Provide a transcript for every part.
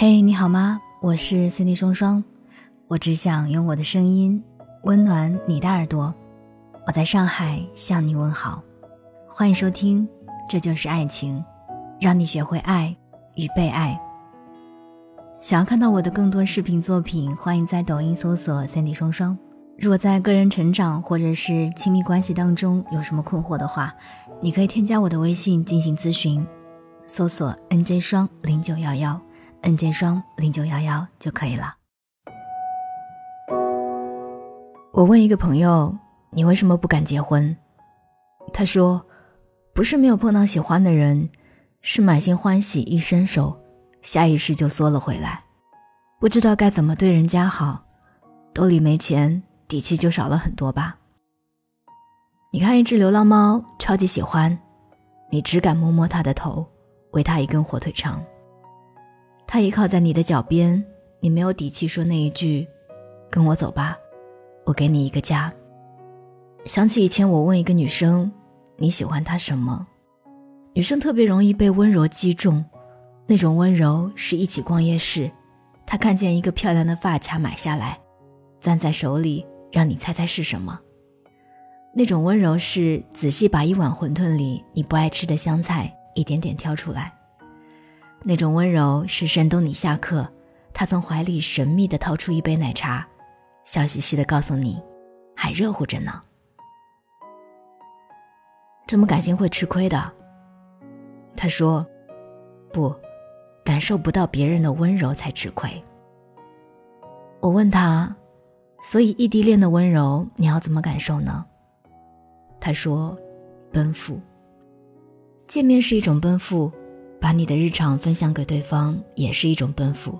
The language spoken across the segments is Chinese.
嘿，你好吗？我是 Cindy 双双，我只想用我的声音温暖你的耳朵。我在上海向你问好，欢迎收听《这就是爱情》，让你学会爱与被爱。想要看到我的更多视频作品，欢迎在抖音搜索 Cindy 双双。如果在个人成长或者是亲密关系当中有什么困惑的话，你可以添加我的微信进行咨询，搜索 NJ 双零九幺幺。按键双零九幺幺就可以了。我问一个朋友：“你为什么不敢结婚？”他说：“不是没有碰到喜欢的人，是满心欢喜一伸手，下意识就缩了回来，不知道该怎么对人家好，兜里没钱，底气就少了很多吧。”你看一只流浪猫，超级喜欢，你只敢摸摸它的头，喂它一根火腿肠。他依靠在你的脚边，你没有底气说那一句：“跟我走吧，我给你一个家。”想起以前我问一个女生：“你喜欢他什么？”女生特别容易被温柔击中，那种温柔是一起逛夜市，她看见一个漂亮的发卡买下来，攥在手里，让你猜猜是什么。那种温柔是仔细把一碗馄饨里你不爱吃的香菜一点点挑出来。那种温柔是山东你下课，他从怀里神秘地掏出一杯奶茶，笑嘻嘻地告诉你，还热乎着呢。这么感性会吃亏的。他说：“不，感受不到别人的温柔才吃亏。”我问他：“所以异地恋的温柔你要怎么感受呢？”他说：“奔赴。见面是一种奔赴。”把你的日常分享给对方也是一种奔赴。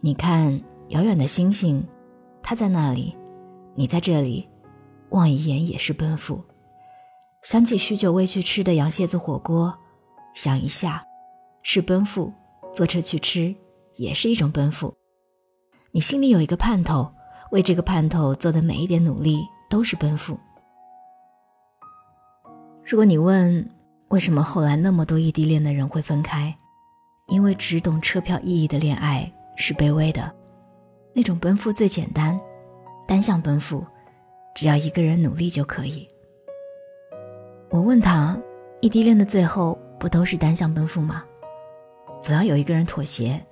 你看遥远的星星，它在那里，你在这里，望一眼也是奔赴。想起许久未去吃的羊蝎子火锅，想一下，是奔赴。坐车去吃也是一种奔赴。你心里有一个盼头，为这个盼头做的每一点努力都是奔赴。如果你问，为什么后来那么多异地恋的人会分开？因为只懂车票意义的恋爱是卑微的，那种奔赴最简单，单向奔赴，只要一个人努力就可以。我问他，异地恋的最后不都是单向奔赴吗？总要有一个人妥协，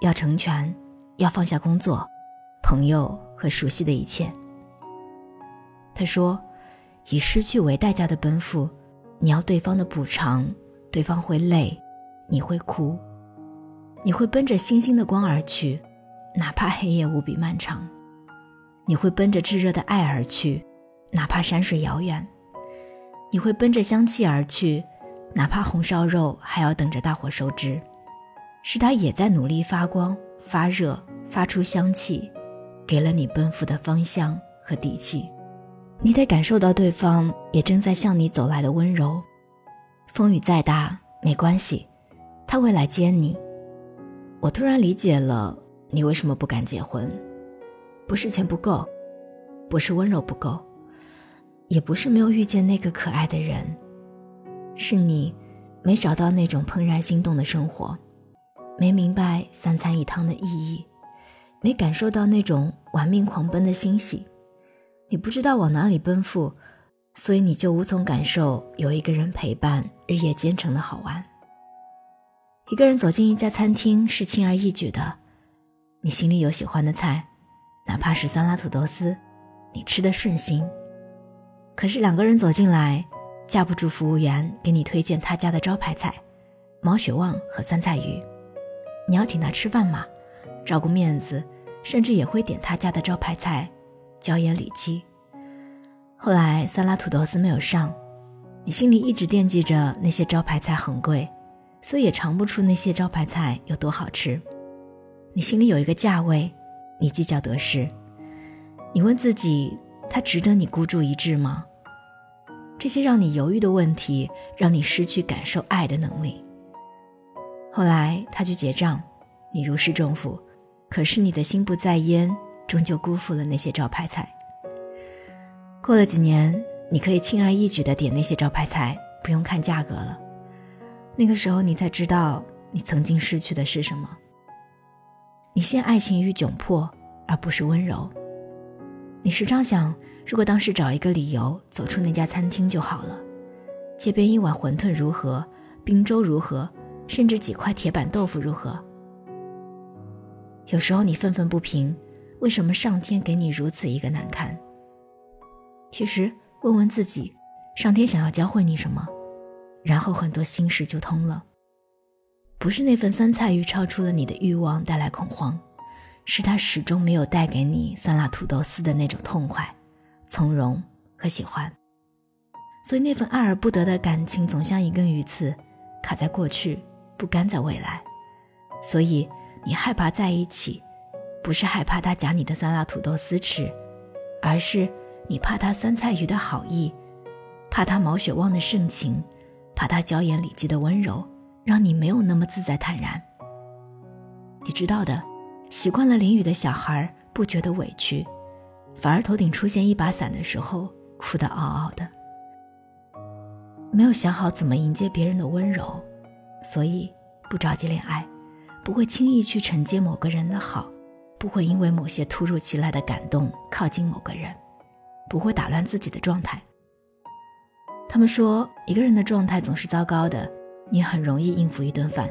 要成全，要放下工作、朋友和熟悉的一切。他说，以失去为代价的奔赴。你要对方的补偿，对方会累，你会哭，你会奔着星星的光而去，哪怕黑夜无比漫长；你会奔着炙热的爱而去，哪怕山水遥远；你会奔着香气而去，哪怕红烧肉还要等着大火收汁。是他也在努力发光、发热、发出香气，给了你奔赴的方向和底气。你得感受到对方也正在向你走来的温柔，风雨再大没关系，他会来接你。我突然理解了你为什么不敢结婚，不是钱不够，不是温柔不够，也不是没有遇见那个可爱的人，是你没找到那种怦然心动的生活，没明白三餐一汤的意义，没感受到那种玩命狂奔的欣喜。你不知道往哪里奔赴，所以你就无从感受有一个人陪伴日夜兼程的好玩。一个人走进一家餐厅是轻而易举的，你心里有喜欢的菜，哪怕是酸辣土豆丝，你吃的顺心。可是两个人走进来，架不住服务员给你推荐他家的招牌菜——毛血旺和酸菜鱼。你要请他吃饭嘛，照顾面子，甚至也会点他家的招牌菜。椒盐里脊。后来酸辣土豆丝没有上，你心里一直惦记着那些招牌菜很贵，所以也尝不出那些招牌菜有多好吃。你心里有一个价位，你计较得失。你问自己，它值得你孤注一掷吗？这些让你犹豫的问题，让你失去感受爱的能力。后来他去结账，你如释重负，可是你的心不在焉。终究辜负了那些招牌菜。过了几年，你可以轻而易举的点那些招牌菜，不用看价格了。那个时候，你才知道你曾经失去的是什么。你陷爱情于窘迫，而不是温柔。你时常想，如果当时找一个理由走出那家餐厅就好了。街边一碗馄饨如何？冰粥如何？甚至几块铁板豆腐如何？有时候你愤愤不平，为什么上天给你如此一个难堪？其实问问自己，上天想要教会你什么？然后很多心事就通了。不是那份酸菜鱼超出了你的欲望带来恐慌，是他始终没有带给你酸辣土豆丝的那种痛快、从容和喜欢。所以那份爱而不得的感情总像一根鱼刺，卡在过去，不甘在未来。所以你害怕在一起，不是害怕他夹你的酸辣土豆丝吃，而是你怕他酸菜鱼的好意，怕他毛血旺的盛情。怕他娇艳礼记的温柔，让你没有那么自在坦然。你知道的，习惯了淋雨的小孩不觉得委屈，反而头顶出现一把伞的时候哭得嗷嗷的。没有想好怎么迎接别人的温柔，所以不着急恋爱，不会轻易去承接某个人的好，不会因为某些突如其来的感动靠近某个人，不会打乱自己的状态。他们说，一个人的状态总是糟糕的，你很容易应付一顿饭。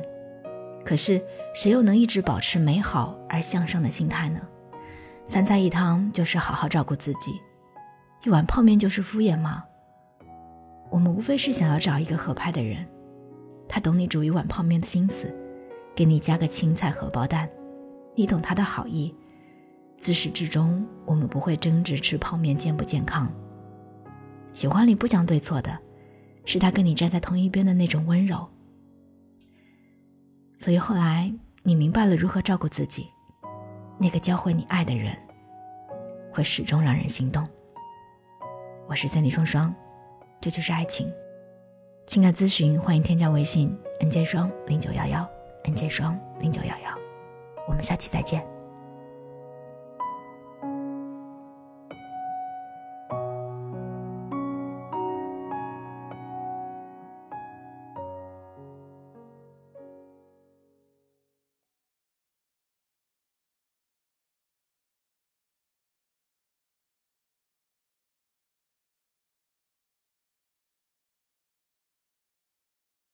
可是，谁又能一直保持美好而向上的心态呢？三菜一汤就是好好照顾自己，一碗泡面就是敷衍吗？我们无非是想要找一个合拍的人，他懂你煮一碗泡面的心思，给你加个青菜荷包蛋，你懂他的好意。自始至终，我们不会争执吃泡面健不健康。喜欢里不讲对错的，是他跟你站在同一边的那种温柔。所以后来你明白了如何照顾自己，那个教会你爱的人，会始终让人心动。我是三里双双，这就是爱情。情感咨询欢迎添加微信 n j 双零九幺幺 n j 双零九幺幺，我们下期再见。